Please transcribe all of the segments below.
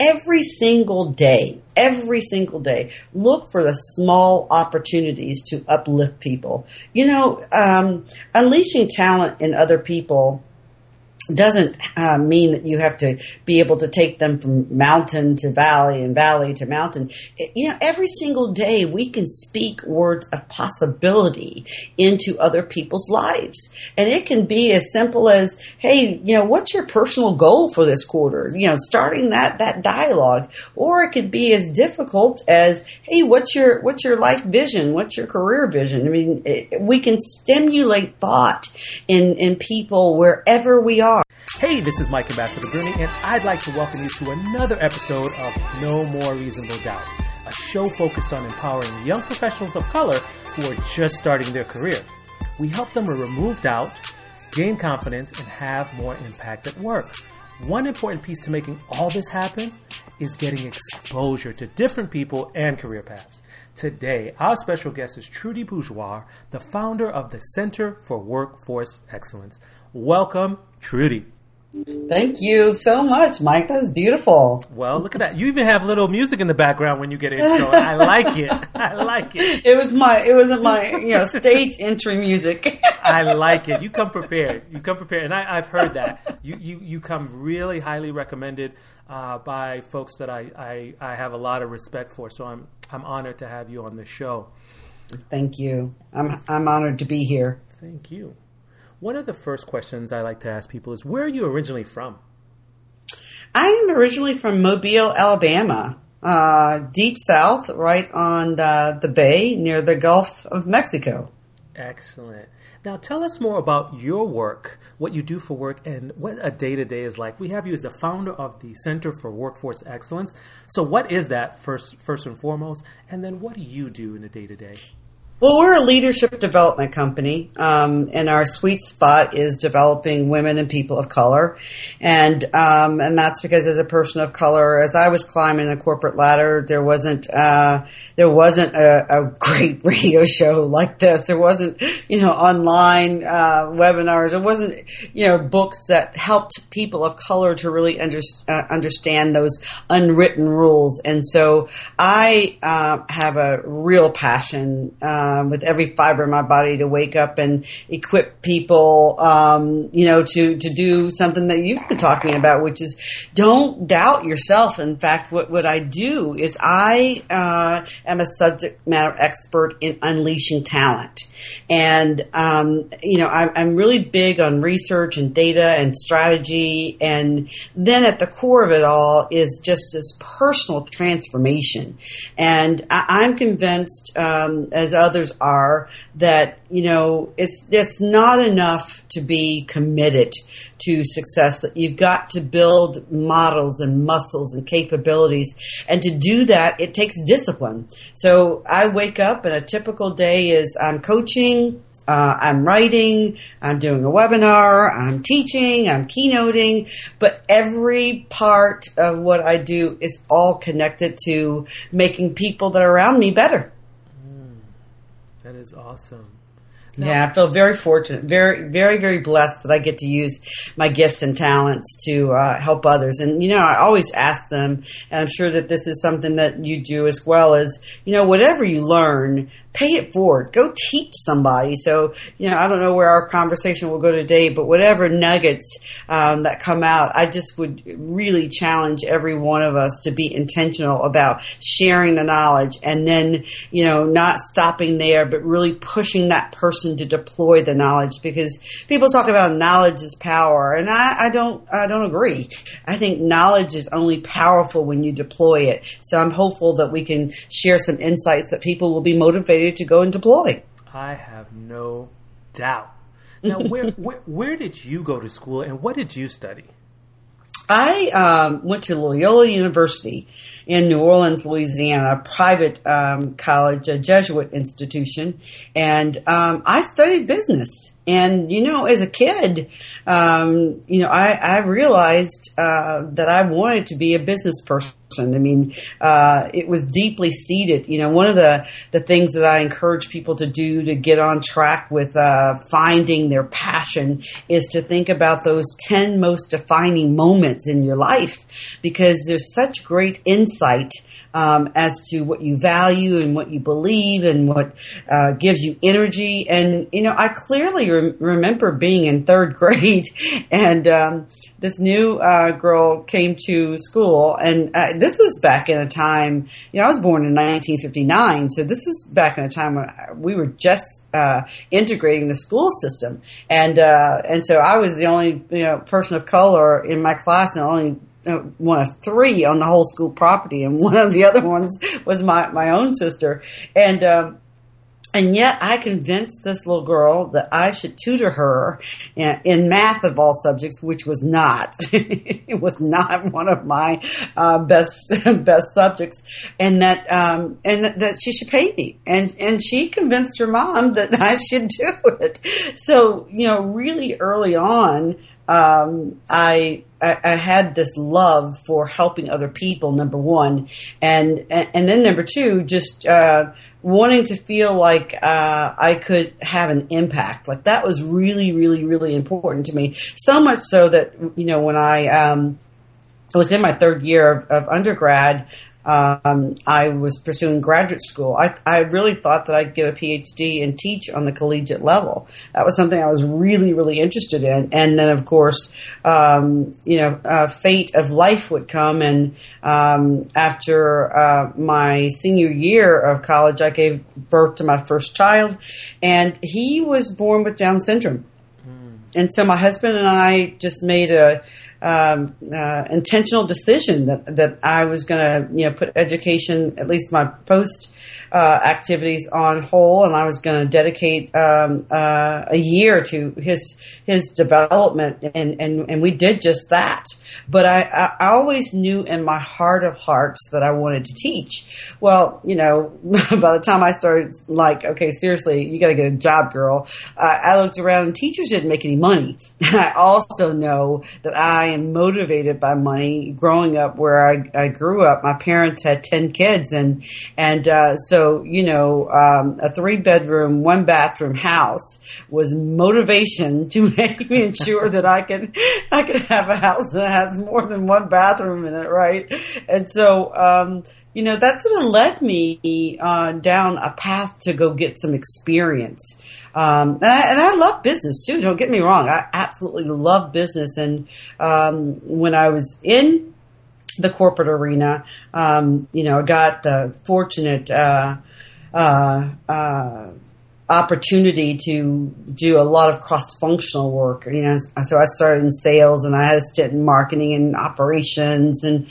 every single day, every single day, look for the small opportunities to uplift people. You know, um, unleashing talent in other people doesn't uh, mean that you have to be able to take them from mountain to valley and valley to mountain. You know, every single day we can speak words of possibility into other people's lives. And it can be as simple as, hey, you know, what's your personal goal for this quarter? You know, starting that, that dialogue. Or it could be as difficult as, hey, what's your, what's your life vision? What's your career vision? I mean, it, we can stimulate thought in, in people wherever we are. Hey, this is Mike Ambassador Bruny, and I'd like to welcome you to another episode of No More Reasonable Doubt, a show focused on empowering young professionals of color who are just starting their career. We help them remove doubt, gain confidence, and have more impact at work. One important piece to making all this happen is getting exposure to different people and career paths. Today, our special guest is Trudy Bourgeois, the founder of the Center for Workforce Excellence. Welcome, Trudy. Thank you so much, Mike. That's beautiful. Well, look at that. You even have little music in the background when you get intro. I like it. I like it. It was my it wasn't my you know stage entry music. I like it. You come prepared. You come prepared, and I, have heard that. You, you you come really highly recommended uh, by folks that I, I I have a lot of respect for. So I'm I'm honored to have you on the show. Thank you. I'm I'm honored to be here. Thank you. One of the first questions I like to ask people is where are you originally from? I am originally from Mobile, Alabama, uh, deep south, right on the, the bay near the Gulf of Mexico. Excellent. Now, tell us more about your work, what you do for work, and what a day to day is like. We have you as the founder of the Center for Workforce Excellence. So, what is that first, first and foremost? And then, what do you do in a day to day? Well, we're a leadership development company, um, and our sweet spot is developing women and people of color, and um, and that's because as a person of color, as I was climbing the corporate ladder, there wasn't uh, there wasn't a, a, great radio show like this. There wasn't you know online uh, webinars. There wasn't you know books that helped people of color to really under, uh, understand those unwritten rules. And so I uh, have a real passion uh, um, with every fiber in my body to wake up and equip people, um, you know, to, to do something that you've been talking about, which is don't doubt yourself. In fact, what, what I do is I uh, am a subject matter expert in unleashing talent. And, um, you know, I'm, I'm really big on research and data and strategy. And then at the core of it all is just this personal transformation. And I, am convinced, um, as others are, that, you know, it's, it's not enough to be committed to success. You've got to build models and muscles and capabilities. And to do that, it takes discipline. So I wake up and a typical day is I'm coaching, uh, I'm writing, I'm doing a webinar, I'm teaching, I'm keynoting, but every part of what I do is all connected to making people that are around me better. Awesome. Yeah, I feel very fortunate, very, very, very blessed that I get to use my gifts and talents to uh, help others. And you know, I always ask them, and I'm sure that this is something that you do as well. Is you know, whatever you learn, pay it forward. Go teach somebody. So, you know, I don't know where our conversation will go today, but whatever nuggets um, that come out, I just would really challenge every one of us to be intentional about sharing the knowledge and then, you know, not stopping there, but really pushing that person to deploy the knowledge because people talk about knowledge is power. And I, I don't, I don't agree. I think knowledge is only powerful when you deploy it. So I'm hopeful that we can share some insights that people will be motivated to go and deploy. I have no doubt. Now, where, where, where did you go to school and what did you study? I um, went to Loyola University in New Orleans, Louisiana, a private um, college, a Jesuit institution, and um, I studied business. And you know, as a kid, um, you know, I, I realized uh, that I wanted to be a business person. I mean, uh, it was deeply seated. You know, one of the, the things that I encourage people to do to get on track with uh, finding their passion is to think about those 10 most defining moments in your life because there's such great insight um, as to what you value and what you believe and what uh, gives you energy. And, you know, I clearly re- remember being in third grade and um, this new uh, girl came to school. And uh, this was back in a time, you know, I was born in 1959. So this was back in a time when we were just uh, integrating the school system. And, uh, and so I was the only, you know, person of color in my class and only uh, one of three on the whole school property, and one of the other ones was my my own sister, and. Um, and yet, I convinced this little girl that I should tutor her in, in math of all subjects, which was not. it was not one of my uh, best best subjects, and that um, and that she should pay me. And and she convinced her mom that I should do it. So you know, really early on, um, I, I, I had this love for helping other people. Number one, and and, and then number two, just uh, wanting to feel like uh, I could have an impact. Like that was really, really, really important to me. So much so that you know when I um, was in my third year of, of undergrad um, I was pursuing graduate school. I, I really thought that I'd get a PhD and teach on the collegiate level. That was something I was really, really interested in. And then, of course, um, you know, uh, fate of life would come. And um, after uh, my senior year of college, I gave birth to my first child, and he was born with Down syndrome. Mm. And so my husband and I just made a um, uh, intentional decision that that I was going to you know put education at least my post uh, activities on hold, and I was going to dedicate um, uh, a year to his his development, and, and and we did just that. But I, I always knew in my heart of hearts that I wanted to teach. Well, you know, by the time I started, like, okay, seriously, you got to get a job, girl. Uh, I looked around, and teachers didn't make any money. And I also know that I am motivated by money. Growing up where I, I grew up, my parents had ten kids, and and uh, so you know, um, a three bedroom, one bathroom house was motivation to make me ensure that I could I could have a house that has more than one bathroom in it, right? And so, um, you know, that sort of led me uh, down a path to go get some experience. Um, and, I, and I love business too. Don't get me wrong. I absolutely love business. And um, when I was in the corporate arena, um, you know, I got the fortunate uh, uh, uh opportunity to do a lot of cross-functional work. You know, so I started in sales, and I had a stint in marketing and operations and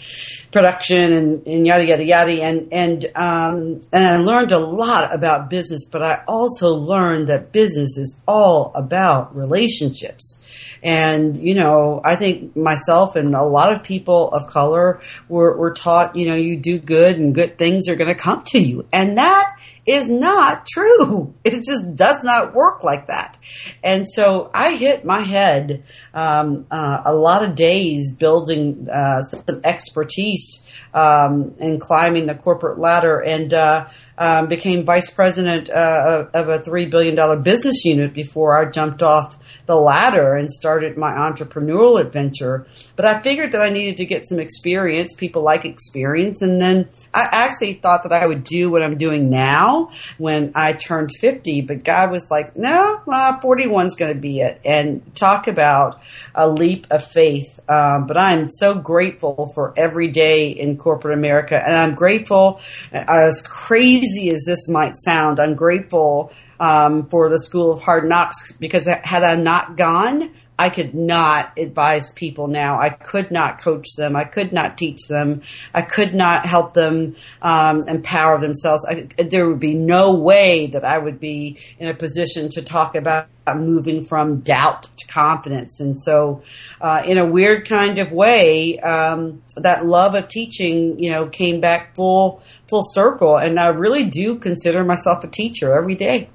production and, and yada yada yada. And and um, and I learned a lot about business, but I also learned that business is all about relationships. And, you know, I think myself and a lot of people of color were, were taught, you know, you do good and good things are going to come to you. And that is not true. It just does not work like that. And so I hit my head um, uh, a lot of days building uh, some expertise um, in climbing the corporate ladder and uh, um, became vice president uh, of, a $3 billion business unit before I jumped off the ladder and started my entrepreneurial adventure. But I figured that I needed to get some experience. People like experience. And then I actually thought that I would do what I'm doing now when I turned 50. But God was like, no, well, 41 is going to be it. And talk about a leap of faith. Um, but I'm so grateful for every day in corporate America. And I'm grateful, as crazy as this might sound, I'm grateful um, for the School of Hard Knocks because had I not gone, I could not advise people now. I could not coach them. I could not teach them. I could not help them um, empower themselves. I, there would be no way that I would be in a position to talk about moving from doubt to confidence. And so, uh, in a weird kind of way, um, that love of teaching, you know, came back full full circle. And I really do consider myself a teacher every day.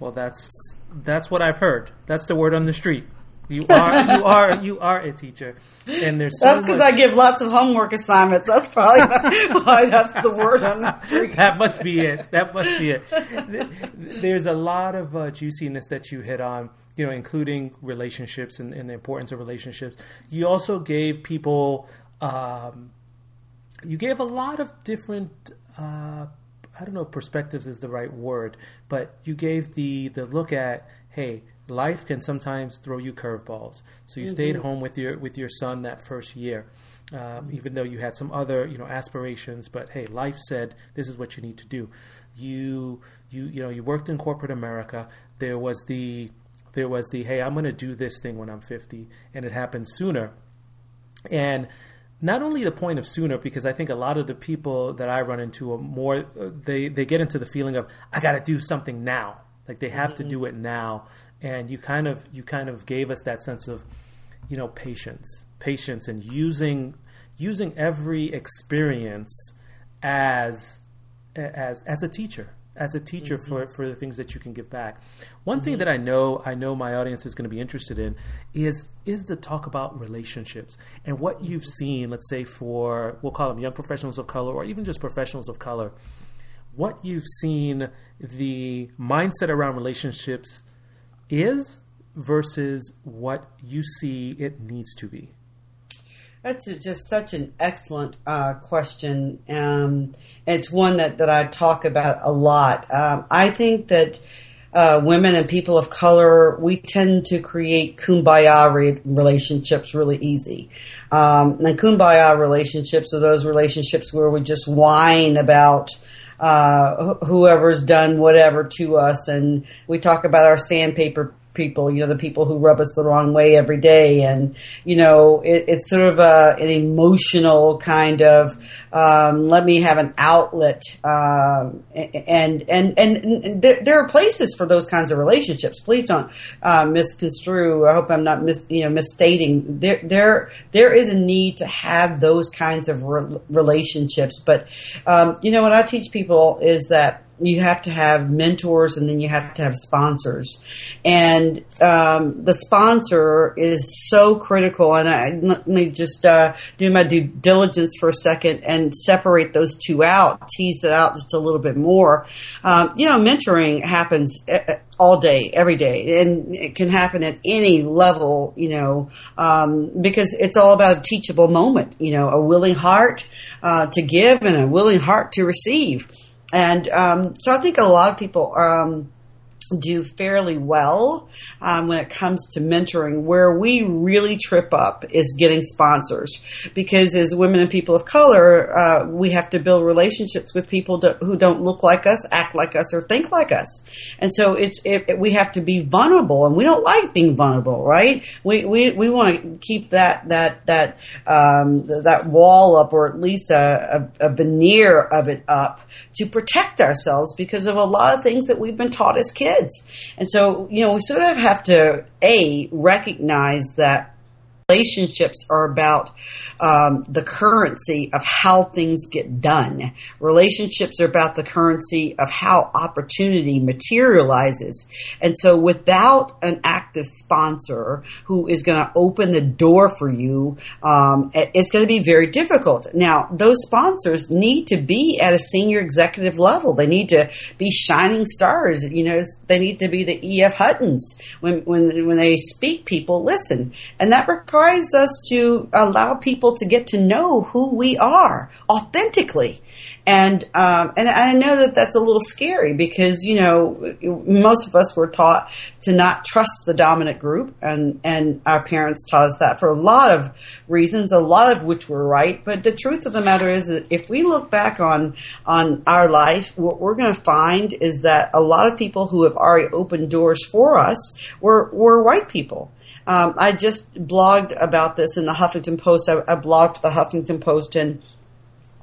Well, that's That's what I've heard. That's the word on the street. You are you are you are a teacher, and there's so that's because much- I give lots of homework assignments. That's probably why that's the word on the street. that must be it. That must be it. There's a lot of uh, juiciness that you hit on, you know, including relationships and, and the importance of relationships. You also gave people, um, you gave a lot of different. Uh, I don't know if perspectives is the right word, but you gave the the look at hey, life can sometimes throw you curveballs. So you stayed home with your with your son that first year, um, even though you had some other you know aspirations. But hey, life said this is what you need to do. You you you know you worked in corporate America. There was the there was the hey, I'm going to do this thing when I'm 50, and it happened sooner. And not only the point of sooner, because I think a lot of the people that I run into are more uh, they they get into the feeling of I got to do something now, like they have to do it now. And you kind of you kind of gave us that sense of you know patience, patience, and using using every experience as as as a teacher as a teacher mm-hmm. for, for the things that you can give back. One thing mm-hmm. that I know I know my audience is going to be interested in is is the talk about relationships and what you've seen, let's say for we'll call them young professionals of color or even just professionals of color, what you've seen the mindset around relationships is versus what you see it needs to be. That's just such an excellent uh, question. Um, it's one that, that I talk about a lot. Um, I think that uh, women and people of color, we tend to create kumbaya re- relationships really easy. Um, and kumbaya relationships are those relationships where we just whine about uh, wh- whoever's done whatever to us, and we talk about our sandpaper people, you know, the people who rub us the wrong way every day, and you know, it, it's sort of a, an emotional kind of um, let me have an outlet, um, and, and and and there, there are places for those kinds of relationships. Please don't uh, misconstrue. I hope I'm not mis, you know misstating. There there there is a need to have those kinds of re- relationships, but um, you know what I teach people is that you have to have mentors and then you have to have sponsors. And um, the sponsor is so critical. And I, let me just uh, do my due diligence for a second and separate those two out tease it out just a little bit more. Um, you know mentoring happens uh, all day, every day, and it can happen at any level, you know, um, because it's all about a teachable moment, you know, a willing heart uh, to give and a willing heart to receive. And um, so I think a lot of people um, do fairly well um, when it comes to mentoring. Where we really trip up is getting sponsors, because as women and people of color, uh, we have to build relationships with people to, who don't look like us, act like us, or think like us. And so it's it, it- we have to be vulnerable, and we don't like being vulnerable, right? We we, we want to keep that that that um, th- that wall up, or at least a, a, a veneer of it up to protect ourselves because of a lot of things that we've been taught as kids. And so, you know, we sort of have to a recognize that relationships are about um, the currency of how things get done. Relationships are about the currency of how opportunity materializes. And so, without an active sponsor who is going to open the door for you, um, it's going to be very difficult. Now, those sponsors need to be at a senior executive level. They need to be shining stars. You know, they need to be the E.F. Huttons when when when they speak. People listen, and that requires us to allow people to get to know who we are authentically. And um, and I know that that's a little scary because you know most of us were taught to not trust the dominant group, and and our parents taught us that for a lot of reasons, a lot of which were right. But the truth of the matter is, that if we look back on on our life, what we're going to find is that a lot of people who have already opened doors for us were were white people. Um, I just blogged about this in the Huffington Post. I, I blogged for the Huffington Post and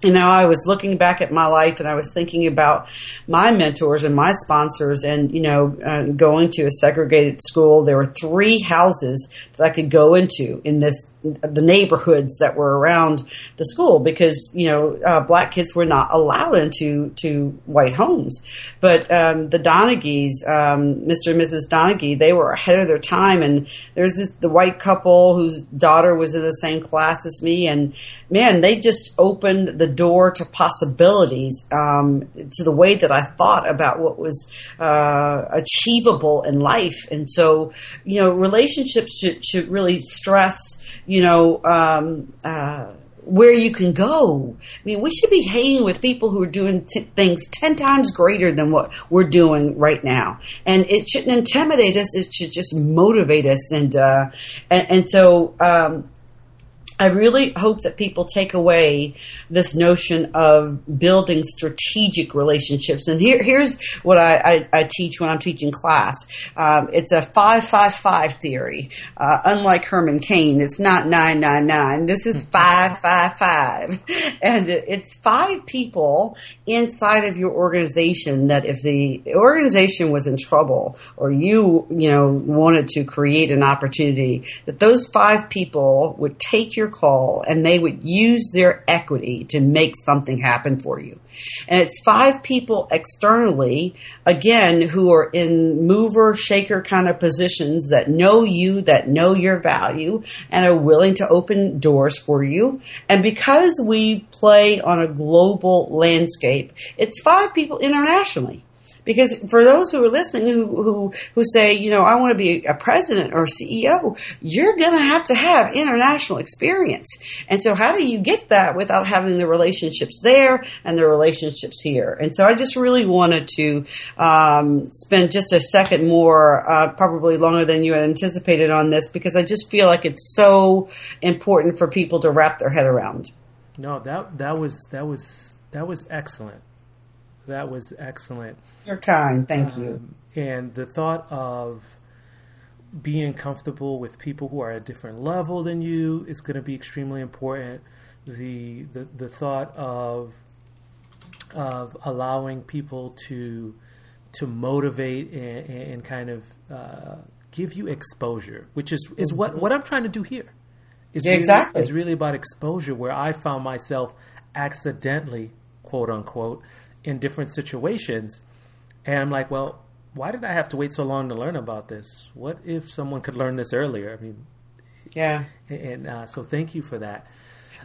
you know, I was looking back at my life and I was thinking about my mentors and my sponsors and, you know, uh, going to a segregated school. There were three houses that I could go into in this the neighborhoods that were around the school because you know uh, black kids were not allowed into to white homes. But um, the Donaghy's, um, Mr. and Mrs. Donaghy, they were ahead of their time. And there's this, the white couple whose daughter was in the same class as me, and man, they just opened the door to possibilities, um, to the way that I thought about what was uh, achievable in life. And so, you know, relationships should, should really stress, you know, um, uh, where you can go. I mean, we should be hanging with people who are doing t- things 10 times greater than what we're doing right now. And it shouldn't intimidate us. It should just motivate us. And, uh, and, and, so, um, I really hope that people take away this notion of building strategic relationships. And here, here's what I, I, I, teach when I'm teaching class. Um, it's a five five five theory. Uh, unlike Herman Cain, it's not nine nine nine. This is five five five, and it's five people inside of your organization that if the organization was in trouble or you you know wanted to create an opportunity, that those five people would take your your call and they would use their equity to make something happen for you. And it's five people externally, again, who are in mover, shaker kind of positions that know you, that know your value, and are willing to open doors for you. And because we play on a global landscape, it's five people internationally. Because for those who are listening who, who, who say, you know, I want to be a president or a CEO, you're going to have to have international experience. And so how do you get that without having the relationships there and the relationships here? And so I just really wanted to um, spend just a second more, uh, probably longer than you had anticipated on this, because I just feel like it's so important for people to wrap their head around. No, that that was that was that was excellent. That was excellent. You're kind. Thank um, you. And the thought of being comfortable with people who are at a different level than you is going to be extremely important. The the, the thought of of allowing people to to motivate and, and kind of uh, give you exposure, which is is what what I'm trying to do here. Is yeah, really, exactly. Is really about exposure, where I found myself accidentally, quote unquote, in different situations. And I'm like, well, why did I have to wait so long to learn about this? What if someone could learn this earlier? I mean, yeah. And uh, so thank you for that.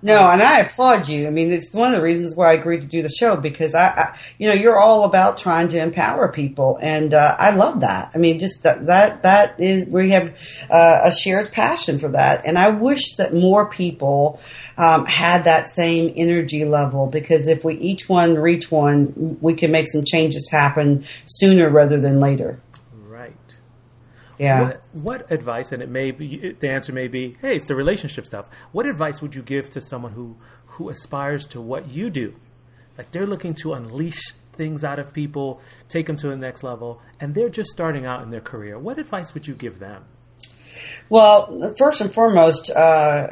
No, and I applaud you. I mean, it's one of the reasons why I agreed to do the show because I, I you know, you're all about trying to empower people, and uh, I love that. I mean, just that that that is we have uh, a shared passion for that, and I wish that more people um, had that same energy level because if we each one reach one, we can make some changes happen sooner rather than later. Yeah. What, what advice, and it may be the answer may be, hey, it's the relationship stuff. What advice would you give to someone who who aspires to what you do? Like they're looking to unleash things out of people, take them to the next level, and they're just starting out in their career. What advice would you give them? Well, first and foremost, uh,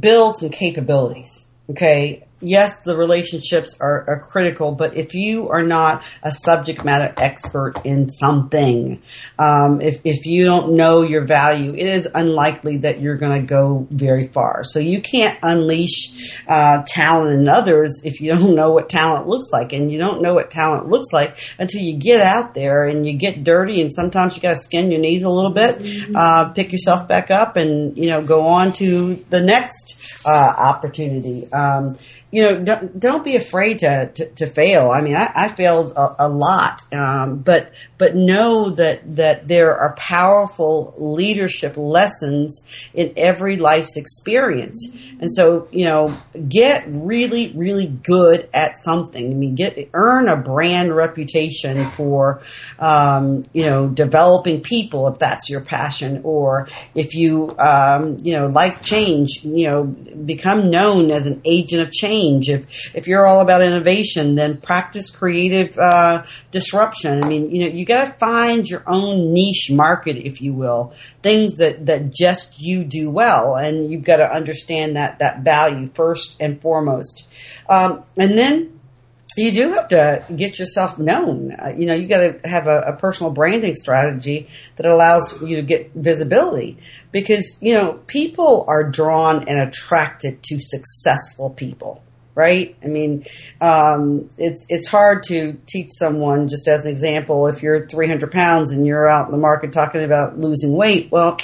build some capabilities. Okay, yes, the relationships are, are, critical, but if you are not a subject matter expert in something, um, if, if you don't know your value, it is unlikely that you're going to go very far. So you can't unleash uh, talent in others if you don't know what talent looks like. And you don't know what talent looks like until you get out there and you get dirty. And sometimes you got to skin your knees a little bit, mm-hmm. uh, pick yourself back up, and you know go on to the next uh, opportunity. Um, you know, don't, don't be afraid to, to, to, fail. I mean, I, I failed a, a lot, um, but but know that that there are powerful leadership lessons in every life's experience. And so, you know, get really, really good at something. I mean, get earn a brand reputation for, um, you know, developing people if that's your passion, or if you, um, you know, like change, you know, become known as an agent of change. If if you're all about innovation, then practice creative uh, disruption. I mean, you know, you got to find your own niche market, if you will, things that, that just you do well. And you've got to understand that, that value first and foremost. Um, and then you do have to get yourself known. Uh, you know, you got to have a, a, personal branding strategy that allows you to get visibility because, you know, people are drawn and attracted to successful people right? I mean, um, it's it's hard to teach someone. Just as an example, if you're 300 pounds and you're out in the market talking about losing weight, well,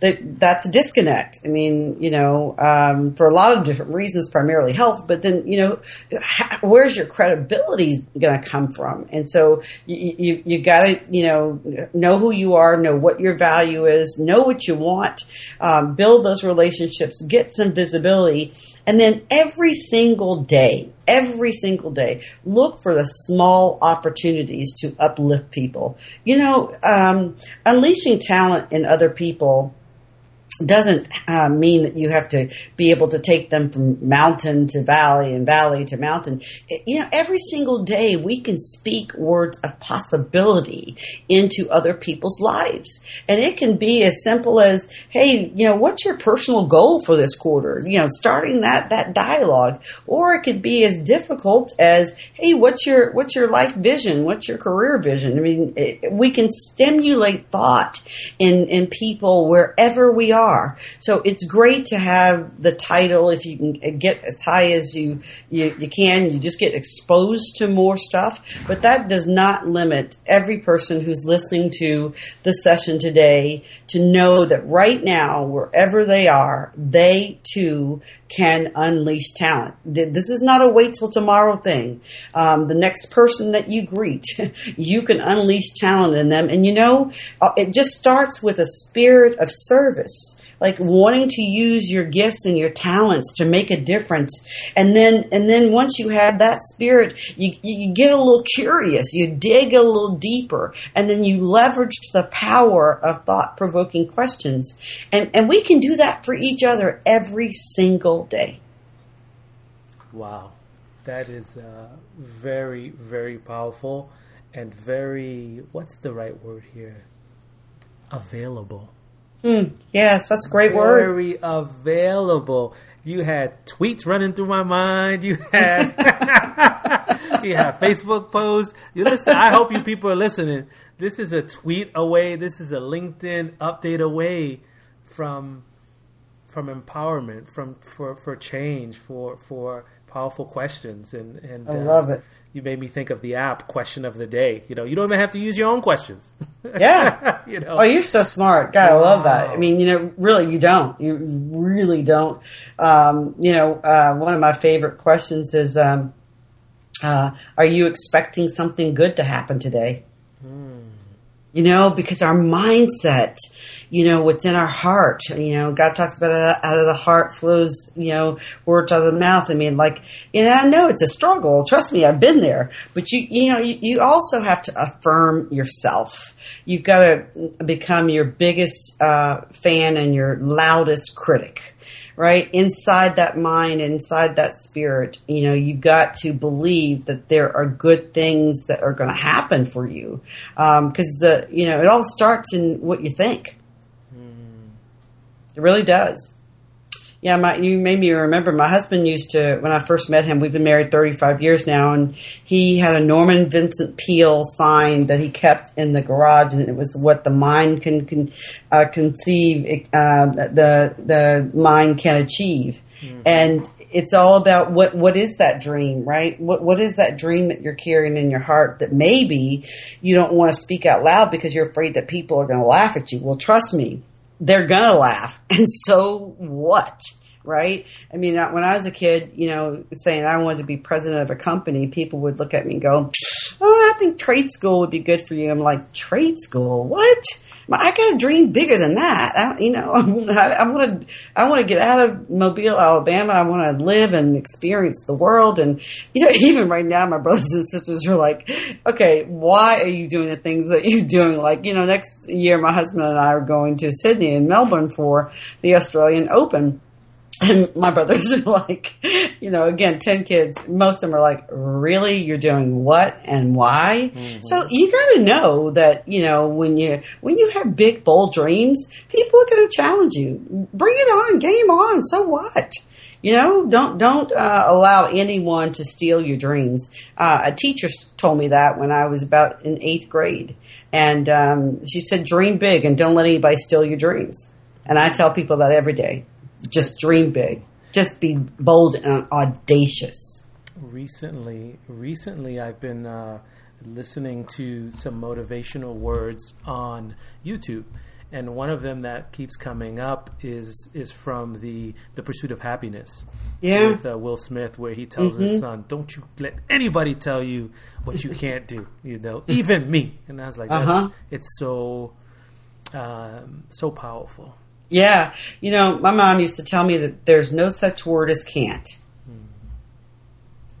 that that's a disconnect. I mean, you know, um, for a lot of different reasons, primarily health, but then you know, where's your credibility going to come from? And so you you, you got to you know know who you are, know what your value is, know what you want, um, build those relationships, get some visibility, and then every single day, every single day, look for the small opportunities to uplift people. You know, um, unleashing talent in other people doesn't uh, mean that you have to be able to take them from mountain to valley and valley to mountain. You know, every single day we can speak words of possibility into other people's lives. And it can be as simple as, hey, you know, what's your personal goal for this quarter? You know, starting that, that dialogue. Or it could be as difficult as, hey, what's your, what's your life vision? What's your career vision? I mean, it, we can stimulate thought in, in people wherever we are are. So it's great to have the title if you can get as high as you, you, you can. You just get exposed to more stuff. But that does not limit every person who's listening to the session today to know that right now, wherever they are, they too can unleash talent. This is not a wait till tomorrow thing. Um, the next person that you greet, you can unleash talent in them. And you know, uh, it just starts with a spirit of service like wanting to use your gifts and your talents to make a difference. And then and then once you have that spirit you, you get a little curious. You dig a little deeper. And then you leverage the power of thought-provoking questions. And and we can do that for each other every single day. Wow. That is uh, very very powerful and very what's the right word here? Available Mm, yes, that's a great Very word. Very available. You had tweets running through my mind. You had you have Facebook posts. You listen. I hope you people are listening. This is a tweet away. This is a LinkedIn update away from from empowerment, from for for change, for for powerful questions. And and I love uh, it you made me think of the app question of the day. You know, you don't even have to use your own questions. Yeah. you know. Oh, you're so smart. God. I love that. I mean, you know, really, you don't. You really don't. Um, you know, uh, one of my favorite questions is, um, uh, are you expecting something good to happen today? Hmm. You know, because our mindset – you know, what's in our heart. You know, God talks about it out of the heart flows, you know, words out of the mouth. I mean, like, you know, I know it's a struggle. Trust me, I've been there. But you, you know, you, you also have to affirm yourself. You've got to become your biggest uh, fan and your loudest critic right? Inside that mind, inside that spirit, you know, you've got to believe that there are good things that are going to happen for you. Because, um, the, you know, it all starts in what you think. It really does. Yeah, my, you made me remember. My husband used to, when I first met him, we've been married 35 years now, and he had a Norman Vincent Peale sign that he kept in the garage, and it was what the mind can, can uh, conceive, uh, the the mind can achieve. Mm-hmm. And it's all about what what is that dream, right? What what is that dream that you're carrying in your heart that maybe you don't want to speak out loud because you're afraid that people are going to laugh at you. Well, trust me, they're gonna laugh. And so what? Right? I mean, when I was a kid, you know, saying I wanted to be president of a company, people would look at me and go, Oh, I think trade school would be good for you. I'm like, trade school? What? I got a dream bigger than that. I, you know, I want to, I want to get out of Mobile, Alabama. I want to live and experience the world. And, you know, even right now, my brothers and sisters are like, okay, why are you doing the things that you're doing? Like, you know, next year, my husband and I are going to Sydney and Melbourne for the Australian Open and my brothers are like, you know, again, 10 kids, most of them are like, really? You're doing what and why? Mm-hmm. So you got to know that, you know, when you, when you have big, bold dreams, people are going to challenge you. Bring it on, game on. So what? You know, don't don't uh, allow anyone to steal your dreams. Uh, a teacher told me that when I was about in eighth grade, and um, she said, "Dream big and don't let anybody steal your dreams." And I tell people that every day. Just dream big. Just be bold and audacious. Recently, recently, I've been uh, listening to some motivational words on YouTube and one of them that keeps coming up is is from the the Pursuit of Happiness. Yeah, with uh, Will Smith, where he tells mm-hmm. his son, "Don't you let anybody tell you what you can't do." You know, even me. And I was like, uh-huh. "It's so um, so powerful." Yeah, you know, my mom used to tell me that there's no such word as can't.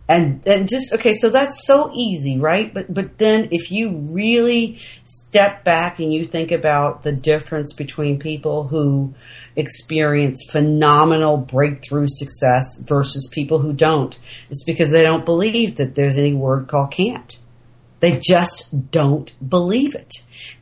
And and just okay so that's so easy right? But but then if you really step back and you think about the difference between people who experience phenomenal breakthrough success versus people who don't it's because they don't believe that there's any word called can't. They just don't believe it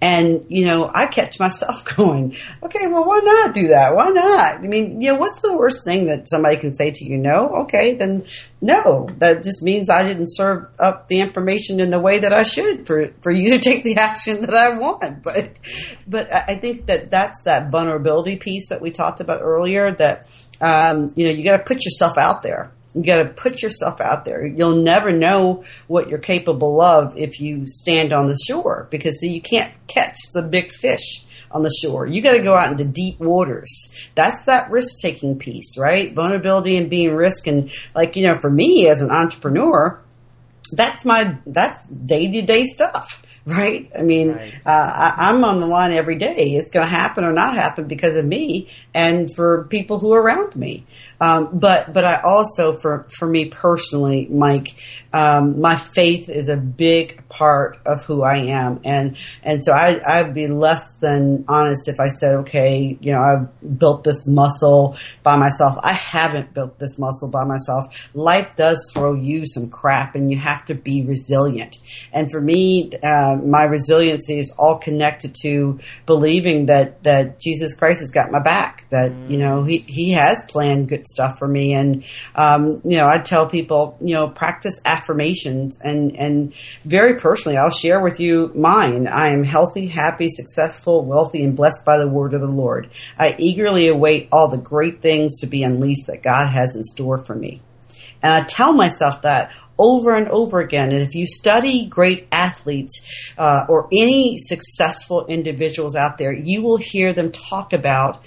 and, you know, I catch myself going, okay, well, why not do that? Why not? I mean, you know, what's the worst thing that somebody can say to you? No? Okay, then no. That just means I didn't serve up the information in the way that I should for, for you to take the action that I want. But, but I think that that's that vulnerability piece that we talked about earlier that, um, you know, you got to put yourself out there you got to put yourself out there. You'll never know what you're capable of if you stand on the shore because you can't catch the big fish on the shore. You got to go out into deep waters. That's that risk taking piece, right? Vulnerability and being risk. And like, you know, for me as an entrepreneur, that's my, that's day to day stuff right? I mean, right. Uh, I, am on the line every day. It's going to happen or not happen because of me and for people who are around me. Um, but but I also for for me personally, Mike, um, my faith is a big part of who I am, and and so I I'd be less than honest if I said, okay, you know, I've built this muscle by myself. I haven't built this muscle by myself. Life does throw you some crap, and you have to be resilient. And for me, uh, my resiliency is all connected to believing that that Jesus Christ has got my back. That mm. you know he he has planned good stuff for me. And, um, you know, I tell people, you know, practice affirmations and, and very personally, I'll share with you mine. I am healthy, happy, successful, wealthy, and blessed by the word of the Lord. I eagerly await all the great things to be unleashed that God has in store for me. And I tell myself that over and over again. And if you study great athletes uh, or any successful individuals out there, you will hear them talk about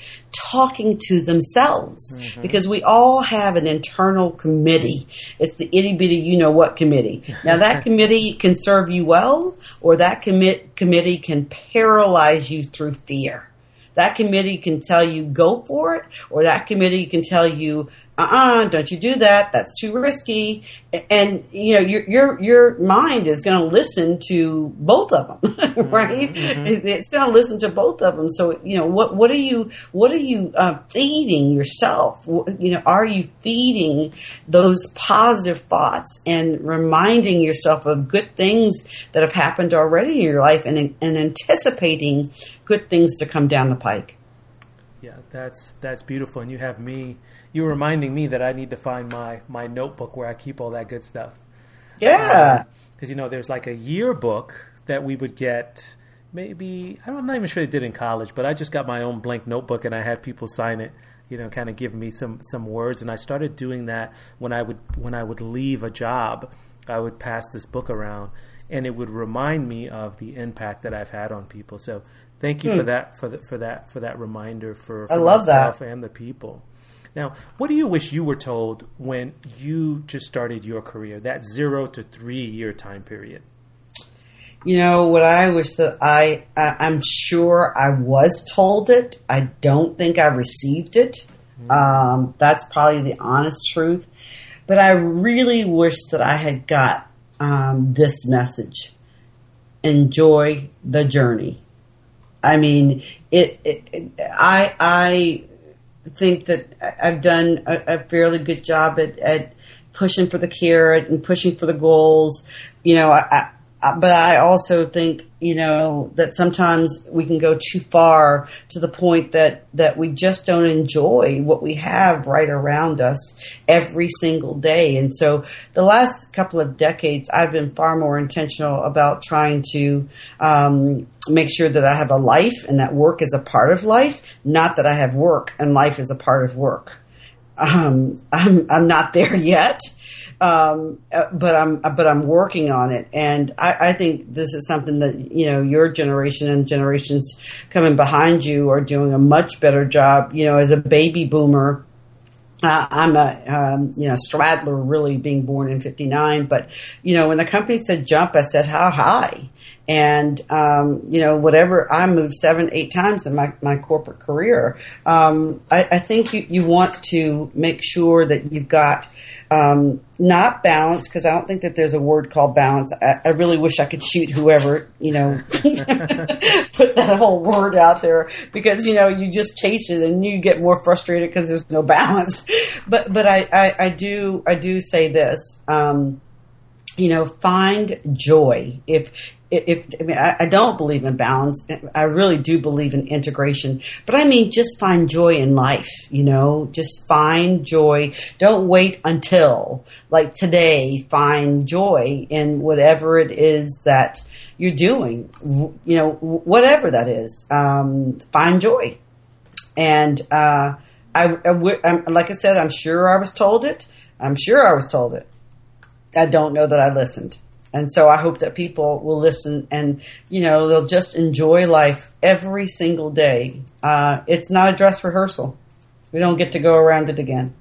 talking to themselves mm-hmm. because we all have an internal committee. It's the itty bitty you know what committee. Now that committee can serve you well or that commit committee can paralyze you through fear. That committee can tell you go for it or that committee can tell you uh-uh, don't you do that. That's too risky. And, you know, your, your, your mind is going to listen to both of them, right? Mm-hmm. It's going to listen to both of them. So, you know, what, what are you, what are you uh, feeding yourself? You know, are you feeding those positive thoughts and reminding yourself of good things that have happened already in your life and, and anticipating good things to come down the pike? Yeah, that's, that's beautiful. And you have me, you're reminding me that I need to find my my notebook where I keep all that good stuff. Yeah, because um, you know there's like a yearbook that we would get. Maybe I'm not even sure they did in college, but I just got my own blank notebook and I had people sign it. You know, kind of give me some some words, and I started doing that when I would when I would leave a job. I would pass this book around, and it would remind me of the impact that I've had on people. So thank you hmm. for that for the, for that for that reminder for, for I love myself that. and the people. Now, what do you wish you were told when you just started your career, that zero to three year time period? You know, what I wish that I, I am sure I was told it. I don't think I received it. Mm-hmm. Um, that's probably the honest truth. But I really wish that I had got um, this message: enjoy the journey. I mean, it, it, it I I think that I've done a, a fairly good job at, at, pushing for the carrot and pushing for the goals. You know, I, I, but I also think you know that sometimes we can go too far to the point that that we just don't enjoy what we have right around us every single day. And so the last couple of decades i've been far more intentional about trying to um, make sure that i have a life and that work is a part of life not that i have work and life is a part of work. Um, I'm, I'm not there yet um, uh, but I'm but I'm working on it, and I, I, think this is something that you know your generation and generations coming behind you are doing a much better job. You know, as a baby boomer. Uh, I'm a um, you know straddler, really being born in '59. But you know, when the company said jump, I said how high, and um, you know whatever I moved seven, eight times in my, my corporate career. Um, I, I, think you, you want to make sure that you've got um, not balance, because I don't think that there's a word called balance. I, I really wish I could shoot whoever, you know, put that whole word out there because, you know, you just chase it and you get more frustrated because there's no balance. But, but I, I, I do, I do say this, um, you know, find joy. If if I mean I, I, don't believe in balance, I really do believe in integration. But I mean, just find joy in life. You know, just find joy. Don't wait until like today. Find joy in whatever it is that you're doing. You know, whatever that is. Um, find joy. And uh, I, I, like I said, I'm sure I was told it. I'm sure I was told it. I don't know that I listened. And so I hope that people will listen and, you know, they'll just enjoy life every single day. Uh, it's not a dress rehearsal. We don't get to go around it again.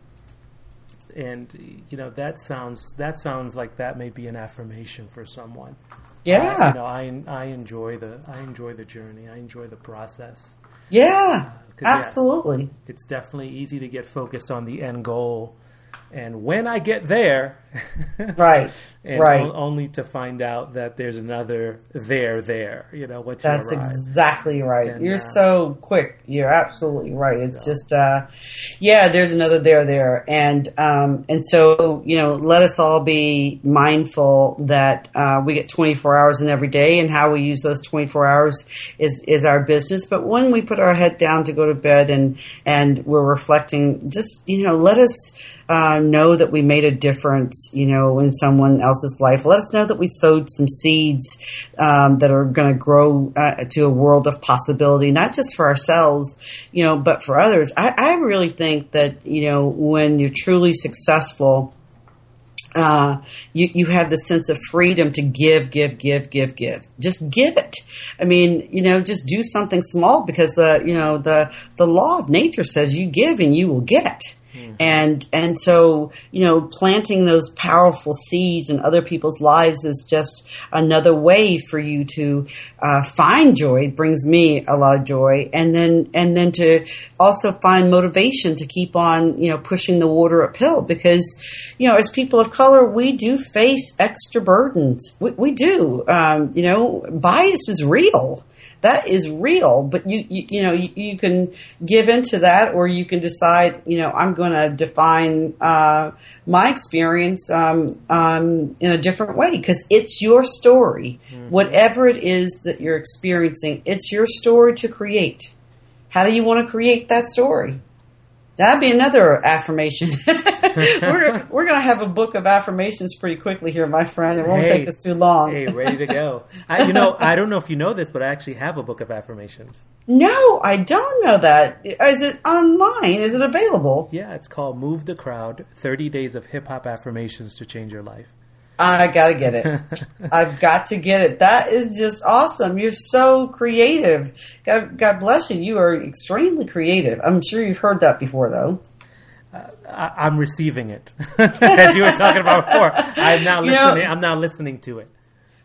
And you know that sounds that sounds like that may be an affirmation for someone. Yeah, uh, you know, I I enjoy the I enjoy the journey. I enjoy the process. Yeah, uh, absolutely. Yeah, it's definitely easy to get focused on the end goal and when I get there, right, and right, o- only to find out that there's another there there. You know what? That's exactly right. And, You're uh, so quick. You're absolutely right. It's so. just, uh, yeah, there's another there there, and um, and so you know, let us all be mindful that uh, we get 24 hours in every day, and how we use those 24 hours is is our business. But when we put our head down to go to bed and and we're reflecting, just you know, let us uh, know that we made a difference, you know, in someone else's life. Let us know that we sowed some seeds um, that are going to grow uh, to a world of possibility, not just for ourselves, you know, but for others. I, I really think that, you know, when you're truly successful, uh, you, you have the sense of freedom to give, give, give, give, give. Just give it. I mean, you know, just do something small because the, you know, the, the law of nature says you give and you will get. And and so you know, planting those powerful seeds in other people's lives is just another way for you to uh, find joy. It brings me a lot of joy, and then and then to also find motivation to keep on you know pushing the water uphill because you know as people of color we do face extra burdens. We, we do. Um, you know, bias is real that is real. But you, you, you know, you, you, can give into that, or you can decide, you know, I'm going to define uh, my experience um, um, in a different way because it's your story. Mm-hmm. Whatever it is that you're experiencing, it's your story to create. How do you want to create that story? That'd be another affirmation. we're we're gonna have a book of affirmations pretty quickly here, my friend. It won't hey, take us too long. hey, ready to go. I, you know, I don't know if you know this, but I actually have a book of affirmations. No, I don't know that. Is it online? Is it available? Yeah, it's called "Move the Crowd: Thirty Days of Hip Hop Affirmations to Change Your Life." I gotta get it. I've got to get it. That is just awesome. You're so creative. God, God bless you. You are extremely creative. I'm sure you've heard that before, though. Uh, I, am receiving it, as you were talking about before. I'm now listening. You know, I'm now listening to it.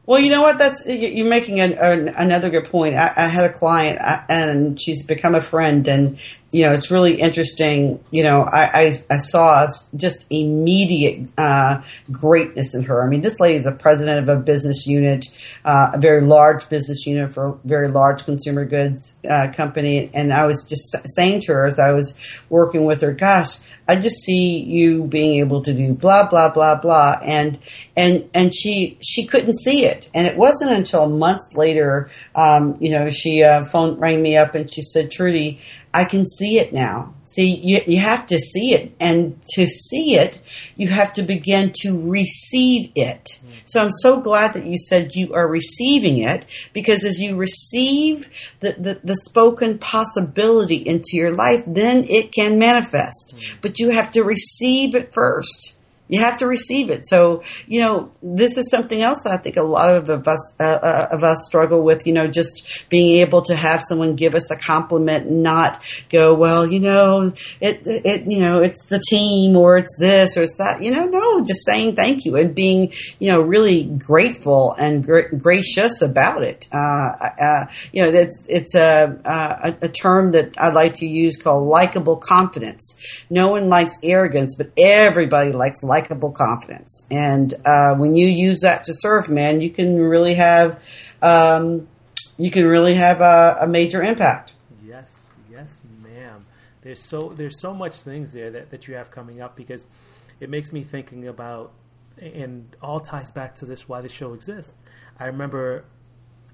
Well, you know what? That's you're making an, an, another good point. I, I, had a client, uh, and she's become a friend, and you know, it's really interesting. You know, I, I, I saw just immediate uh, greatness in her. I mean, this lady is a president of a business unit, uh, a very large business unit for a very large consumer goods uh, company. And I was just saying to her as I was working with her, gosh, I just see you being able to do blah blah blah blah, and and and she she couldn't see it, and it wasn't until a month later, um, you know, she uh, phone rang me up and she said, Trudy, I can see it now. See, you, you have to see it. And to see it, you have to begin to receive it. So I'm so glad that you said you are receiving it because as you receive the, the, the spoken possibility into your life, then it can manifest. But you have to receive it first. You have to receive it. So, you know, this is something else that I think a lot of us uh, uh, of us struggle with. You know, just being able to have someone give us a compliment and not go, well, you know, it it you know, it's the team or it's this or it's that. You know, no, just saying thank you and being you know really grateful and gra- gracious about it. Uh, uh, you know, it's it's a, a a term that I like to use called likable confidence. No one likes arrogance, but everybody likes like confidence. And uh, when you use that to serve, man, you can really have um, you can really have a, a, major impact. Yes, yes, ma'am. There's so there's so much things there that, that you have coming up because it makes me thinking about and all ties back to this why the show exists. I remember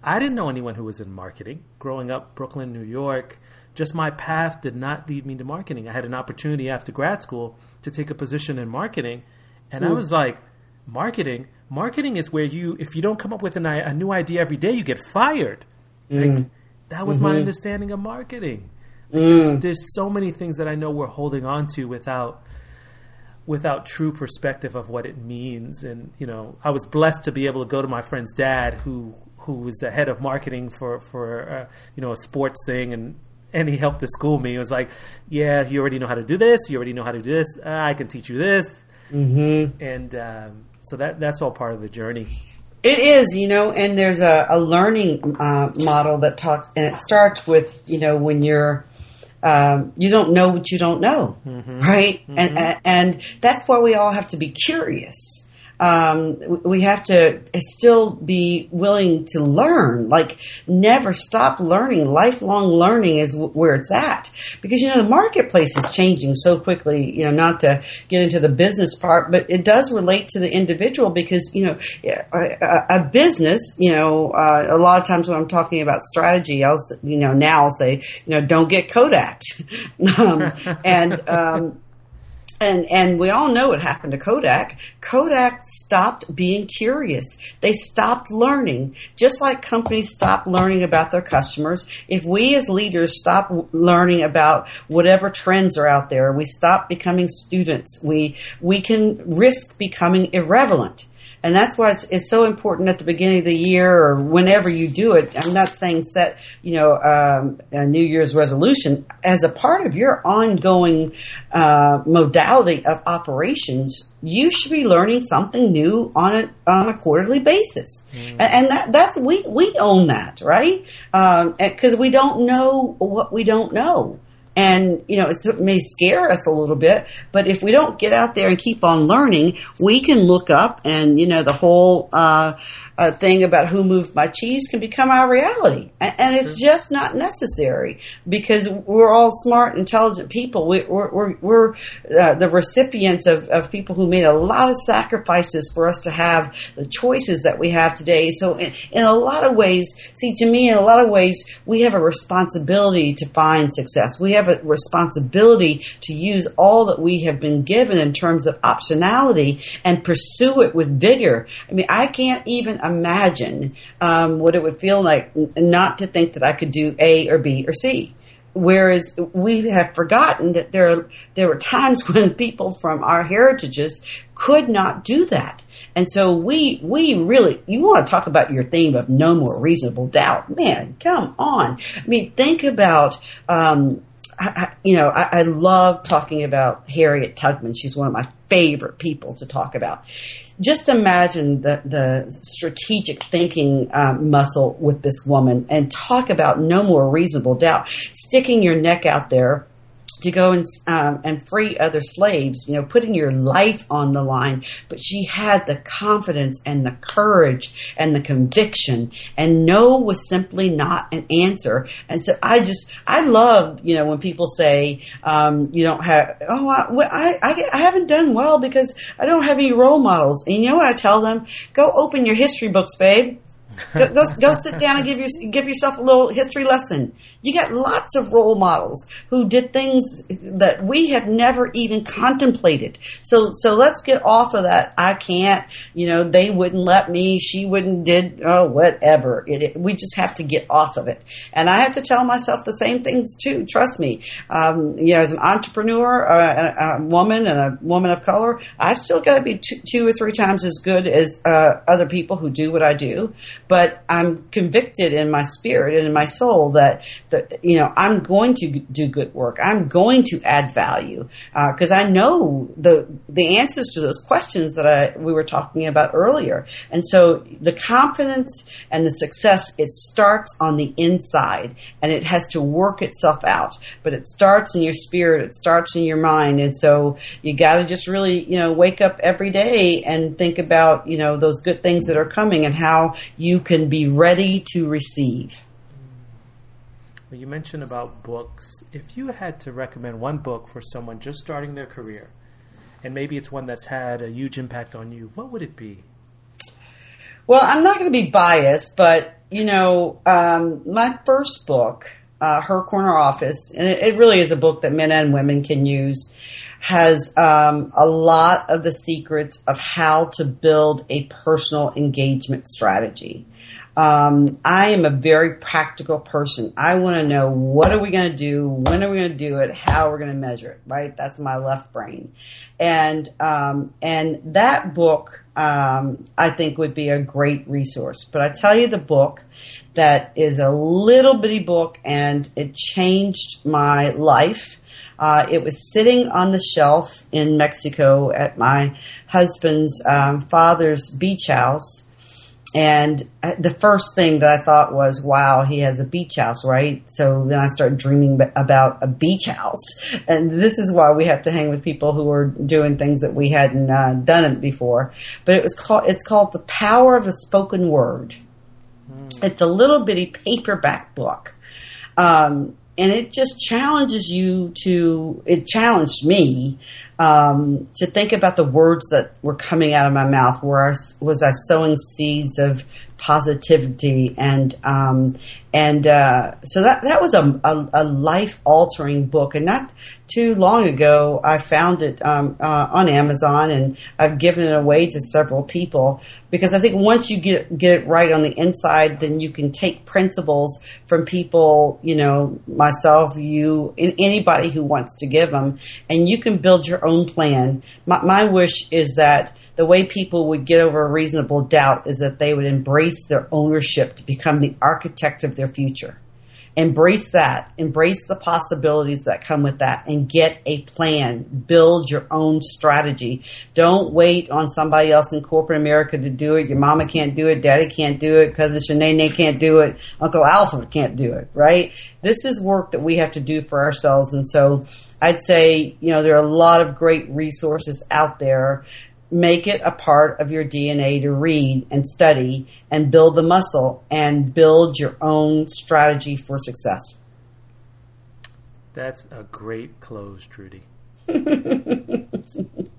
I didn't know anyone who was in marketing growing up, Brooklyn, New York. Just my path did not lead me to marketing. I had an opportunity after grad school to take a position in marketing, and mm. I was like, marketing? Marketing is where you, if you don't come up with an, a new idea every day, you get fired. Mm. Like, that was mm-hmm. my understanding of marketing. Like, mm. there's, there's so many things that I know we're holding on to without without true perspective of what it means. And you know, I was blessed to be able to go to my friend's dad, who who was the head of marketing for for uh, you know a sports thing, and and he helped to school me. It was like, yeah, you already know how to do this. You already know how to do this. Uh, I can teach you this. Mm-hmm. And um, so that that's all part of the journey. It is, you know, and there's a, a learning uh, model that talks, and it starts with, you know, when you're, um, you don't know what you don't know, mm-hmm. right? Mm-hmm. And, and that's why we all have to be curious um, we have to still be willing to learn, like never stop learning. Lifelong learning is where it's at because, you know, the marketplace is changing so quickly, you know, not to get into the business part, but it does relate to the individual because, you know, a, a business, you know, uh, a lot of times when I'm talking about strategy, I'll, you know, now I'll say, you know, don't get Kodak. um, and, um, and and we all know what happened to Kodak. Kodak stopped being curious. They stopped learning, just like companies stop learning about their customers. If we as leaders stop learning about whatever trends are out there, we stop becoming students. We we can risk becoming irrelevant. And that's why it's, it's, so important at the beginning of the year or whenever you do it. I'm not saying set, you know, um, a New Year's resolution as a part of your ongoing uh, modality of operations. You should be learning something new on a on a quarterly basis, mm. and, and, that that's we we own that, right? Because um, we don't know what we don't know. And, you know, it may scare us a little bit, but if we don't get out there and keep on learning, we can look up and, you know, the whole, uh, uh, thing about who moved my cheese can become our reality. And, and it's just not necessary because we're all smart, intelligent people. We, are we're, we're uh, the recipients of, of people who made a lot of sacrifices for us to have the choices that we have today. So, in, in a lot of ways, see, to me, in a lot of ways, we have a responsibility to find success. We have a responsibility to use all that we have been given in terms of optionality and pursue it with vigor. I mean, I can't even imagine um, what it would feel like not to think that I could do A or B or C. Whereas we have forgotten that there there were times when people from our heritages could not do that. And so we we really you want to talk about your theme of no more reasonable doubt, man. Come on, I mean think about um, I, you know I, I love talking about Harriet Tubman. She's one of my favorite people to talk about just imagine the, the strategic thinking um, muscle with this woman and talk about no more reasonable doubt. Sticking your neck out there to go and um, and free other slaves, you know, putting your life on the line. But she had the confidence and the courage and the conviction, and no was simply not an answer. And so I just I love you know when people say um, you don't have oh I, I I haven't done well because I don't have any role models. And you know what I tell them? Go open your history books, babe go, go, go, sit down and give your, give yourself a little history lesson. You got lots of role models who did things that we have never even contemplated. So so let's get off of that. I can't. You know, they wouldn't let me. She wouldn't. Did oh whatever. It, it, we just have to get off of it. And I have to tell myself the same things too. Trust me. Um, you know, as an entrepreneur, uh, a, a, woman and a woman of color, I've still got to be two, two, or three times as good as uh, other people who do what I do but I'm convicted in my spirit and in my soul that that you know I'm going to do good work. I'm going to add value because uh, I know the the answers to those questions that I we were talking about earlier. And so the confidence and the success it starts on the inside and it has to work itself out. But it starts in your spirit. It starts in your mind. And so you got to just really you know wake up every day and think about you know those good things that are coming and how you you can be ready to receive. Well, you mentioned about books. If you had to recommend one book for someone just starting their career, and maybe it's one that's had a huge impact on you, what would it be? Well, I'm not going to be biased, but you know, um, my first book, uh, Her Corner Office, and it, it, really is a book that men and women can use, has um, a lot of the secrets of how to build a personal engagement strategy. Um, I am a very practical person. I want to know what are we going to do, when are we going to do it, how we're going to measure it. Right? That's my left brain, and um, and that book um, I think would be a great resource. But I tell you, the book that is a little bitty book, and it changed my life uh, it was sitting on the shelf in Mexico at my husband's um, father's beach house. And uh, the first thing that I thought was, wow, he has a beach house, right? So then I started dreaming about a beach house. And this is why we have to hang with people who are doing things that we hadn't uh, done it before. But it was called, it's called The Power of a Spoken Word. Mm. It's a little bitty paperback book. Um, and it just challenges you to it challenged me um, to think about the words that were coming out of my mouth where I, was i sowing seeds of positivity and um, and uh, so that that was a, a, a life altering book. And not too long ago I found it um, uh, on Amazon and I've given it away to several people. Because I think once you get get it right on the inside then you can take principles from people you know myself you anybody who wants to give them and you can build your own plan. My, my wish is that the way people would get over a reasonable doubt is that they would embrace their ownership to become the architect of their future. Embrace that, embrace the possibilities that come with that, and get a plan. Build your own strategy. Don't wait on somebody else in corporate America to do it. Your mama can't do it, daddy can't do it, cousin Shanae can't do it, Uncle Alfred can't do it, right? This is work that we have to do for ourselves. And so I'd say, you know, there are a lot of great resources out there make it a part of your DNA to read and study and build the muscle and build your own strategy for success. That's a great close, Trudy.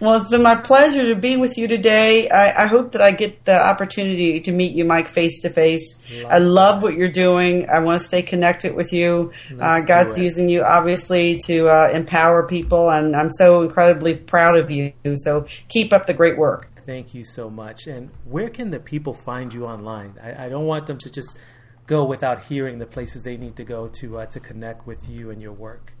well, it's been my pleasure to be with you today. I, I, hope that I get the opportunity to meet you, Mike, face to face. I love what you're doing. I want to stay connected with you. Uh, God's using you, obviously, to uh, empower people, and I'm so incredibly proud of you. So keep up the great work. Thank you so much. And where can the people find you online? I, I don't want them to just go without hearing the places they need to go to uh, to connect with you and your work.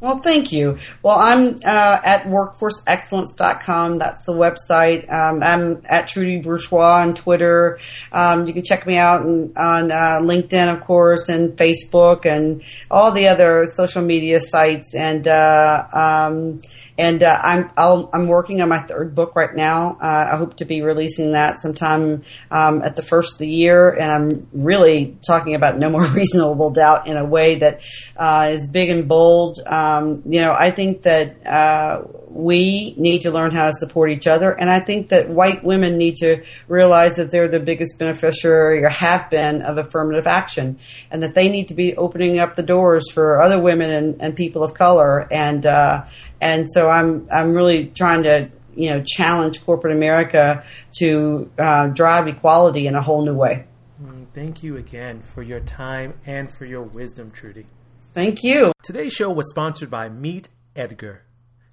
Well, thank you. Well, I'm uh, at workforceexcellence.com. That's the website. Um, I'm at Trudy Bourgeois on Twitter. Um, you can check me out on, on uh, LinkedIn, of course, and Facebook and all the other social media sites. And, uh, um, and uh, I'm i am working on my third book right now. Uh, I hope to be releasing that sometime um, at the first of the year, and I'm really talking about no more reasonable doubt in a way that uh, is big and bold. Um, you know, I think that uh, we need to learn how to support each other. And I think that white women need to realize that they're the biggest beneficiary or have been of affirmative action and that they need to be opening up the doors for other women and, and people of color. And, uh, and so I'm, I'm really trying to, you know, challenge corporate America to uh, drive equality in a whole new way. Mm, thank you again for your time and for your wisdom, Trudy. Thank you. Today's show was sponsored by Meet Edgar.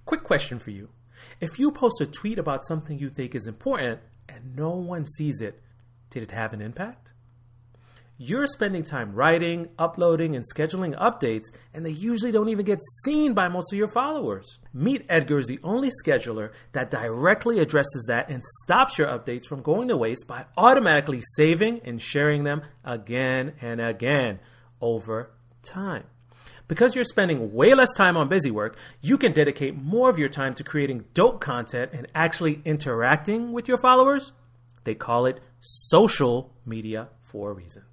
Quick question for you. If you post a tweet about something you think is important and no one sees it, did it have an impact? You're spending time writing, uploading, and scheduling updates, and they usually don't even get seen by most of your followers. Meet Edgar is the only scheduler that directly addresses that and stops your updates from going to waste by automatically saving and sharing them again and again over time. Because you're spending way less time on busy work, you can dedicate more of your time to creating dope content and actually interacting with your followers. They call it social media for a reason.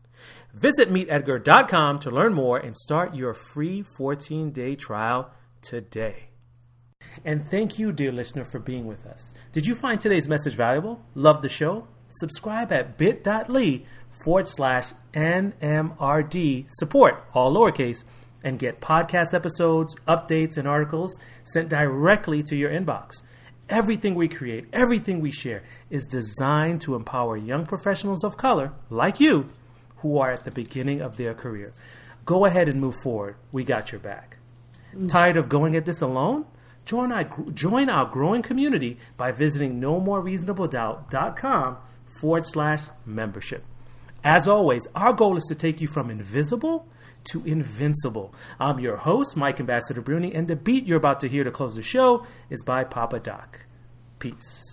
Visit meetedgar.com to learn more and start your free 14 day trial today. And thank you, dear listener, for being with us. Did you find today's message valuable? Love the show? Subscribe at bit.ly forward slash NMRD support, all lowercase and get podcast episodes, updates, and articles sent directly to your inbox. Everything we create, everything we share is designed to empower young professionals of color like you who are at the beginning of their career. Go ahead and move forward. We got your back. Mm. Tired of going at this alone? Join our, join our growing community by visiting nomorereasonabledoubt.com forward slash membership. As always, our goal is to take you from invisible to invincible. I'm your host, Mike Ambassador Bruny, and the beat you're about to hear to close the show is by Papa Doc. Peace.